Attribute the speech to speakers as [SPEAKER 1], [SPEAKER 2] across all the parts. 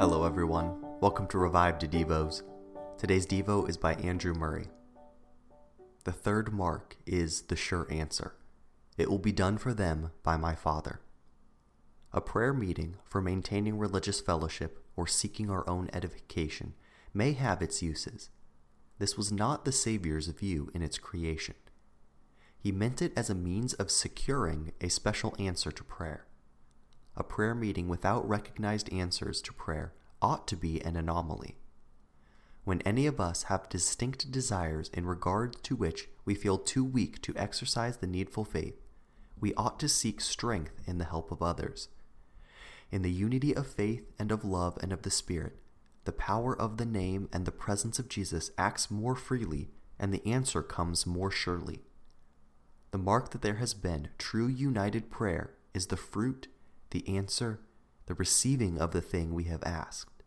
[SPEAKER 1] Hello, everyone. Welcome to Revived Devos. Today's Devo is by Andrew Murray. The third mark is the sure answer. It will be done for them by my Father. A prayer meeting for maintaining religious fellowship or seeking our own edification may have its uses. This was not the Savior's view in its creation. He meant it as a means of securing a special answer to prayer. A prayer meeting without recognized answers to prayer ought to be an anomaly. When any of us have distinct desires in regard to which we feel too weak to exercise the needful faith, we ought to seek strength in the help of others. In the unity of faith and of love and of the Spirit, the power of the name and the presence of Jesus acts more freely, and the answer comes more surely. The mark that there has been true united prayer is the fruit, the answer, the receiving of the thing we have asked.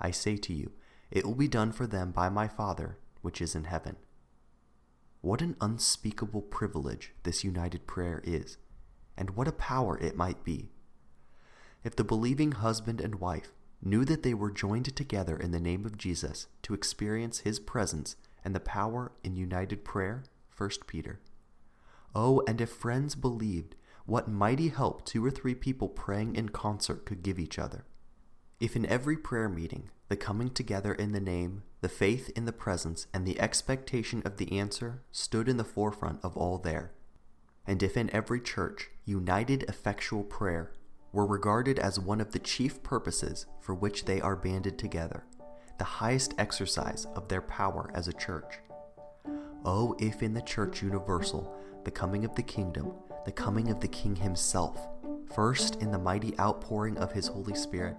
[SPEAKER 1] I say to you, it will be done for them by my Father which is in heaven. What an unspeakable privilege this united prayer is, and what a power it might be. If the believing husband and wife knew that they were joined together in the name of Jesus to experience his presence and the power in united prayer, 1 Peter. Oh, and if friends believed what mighty help two or three people praying in concert could give each other. If in every prayer meeting, the coming together in the name, the faith in the presence, and the expectation of the answer stood in the forefront of all there, and if in every church united effectual prayer were regarded as one of the chief purposes for which they are banded together, the highest exercise of their power as a church. Oh, if in the church universal, the coming of the kingdom, the coming of the King himself, first in the mighty outpouring of his Holy Spirit,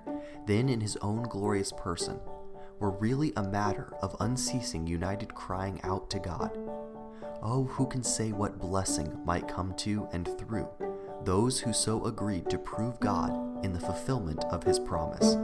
[SPEAKER 1] then in his own glorious person, were really a matter of unceasing united crying out to God. Oh, who can say what blessing might come to and through those who so agreed to prove God in the fulfillment of his promise?